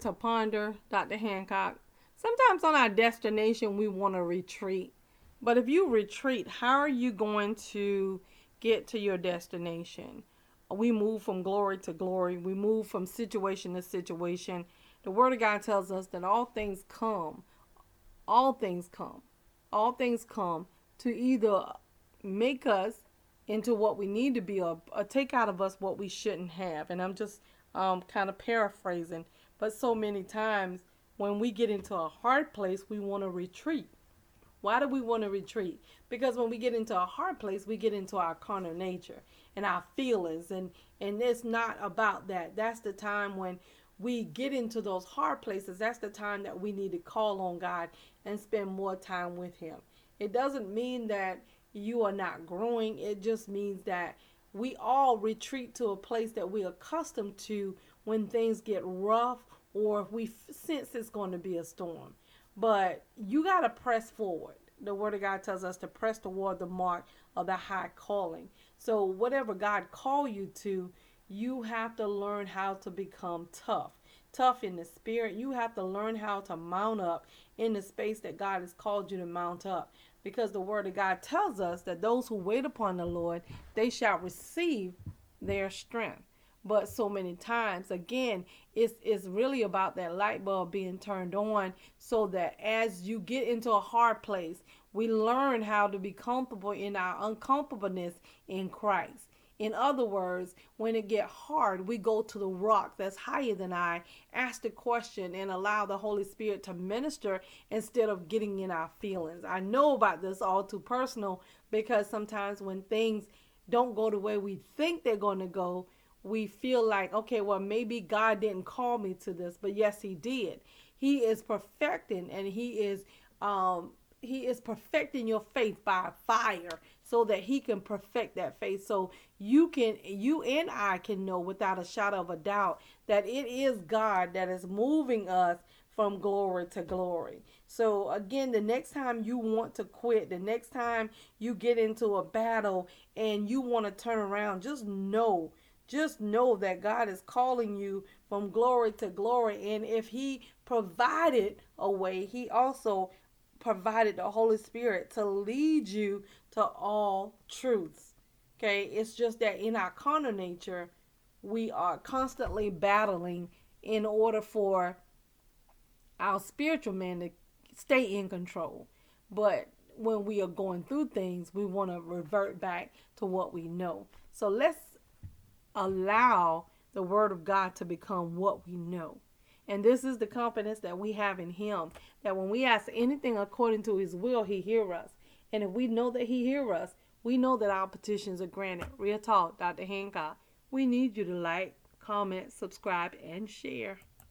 to ponder, Dr. Hancock. Sometimes on our destination, we want to retreat. But if you retreat, how are you going to get to your destination? We move from glory to glory, we move from situation to situation. The Word of God tells us that all things come, all things come, all things come to either make us into what we need to be or, or take out of us what we shouldn't have. And I'm just um, kind of paraphrasing, but so many times when we get into a hard place, we want to retreat. Why do we want to retreat? Because when we get into a hard place, we get into our carnal nature and our feelings, and and it's not about that. That's the time when we get into those hard places. That's the time that we need to call on God and spend more time with Him. It doesn't mean that you are not growing. It just means that we all retreat to a place that we're accustomed to when things get rough or if we sense it's going to be a storm. But you got to press forward. The Word of God tells us to press toward the mark of the high calling. So, whatever God call you to, you have to learn how to become tough. Tough in the spirit. You have to learn how to mount up in the space that God has called you to mount up because the word of God tells us that those who wait upon the Lord, they shall receive their strength. But so many times, again, it's, it's really about that light bulb being turned on so that as you get into a hard place, we learn how to be comfortable in our uncomfortableness in Christ. In other words, when it get hard, we go to the rock that's higher than I, ask the question, and allow the Holy Spirit to minister instead of getting in our feelings. I know about this all too personal because sometimes when things don't go the way we think they're going to go, we feel like, okay, well, maybe God didn't call me to this, but yes, He did. He is perfecting and He is um, he is perfecting your faith by fire so that he can perfect that faith so you can you and I can know without a shadow of a doubt that it is God that is moving us from glory to glory. So again, the next time you want to quit, the next time you get into a battle and you want to turn around, just know just know that God is calling you from glory to glory. And if He provided a way, He also provided the Holy Spirit to lead you to all truths. Okay, it's just that in our carnal nature, we are constantly battling in order for our spiritual man to stay in control. But when we are going through things, we want to revert back to what we know. So let's allow the Word of God to become what we know. And this is the confidence that we have in Him that when we ask anything according to His will, He hear us. And if we know that He hear us, we know that our petitions are granted. Real talk, Dr. Hancock. We need you to like, comment, subscribe, and share.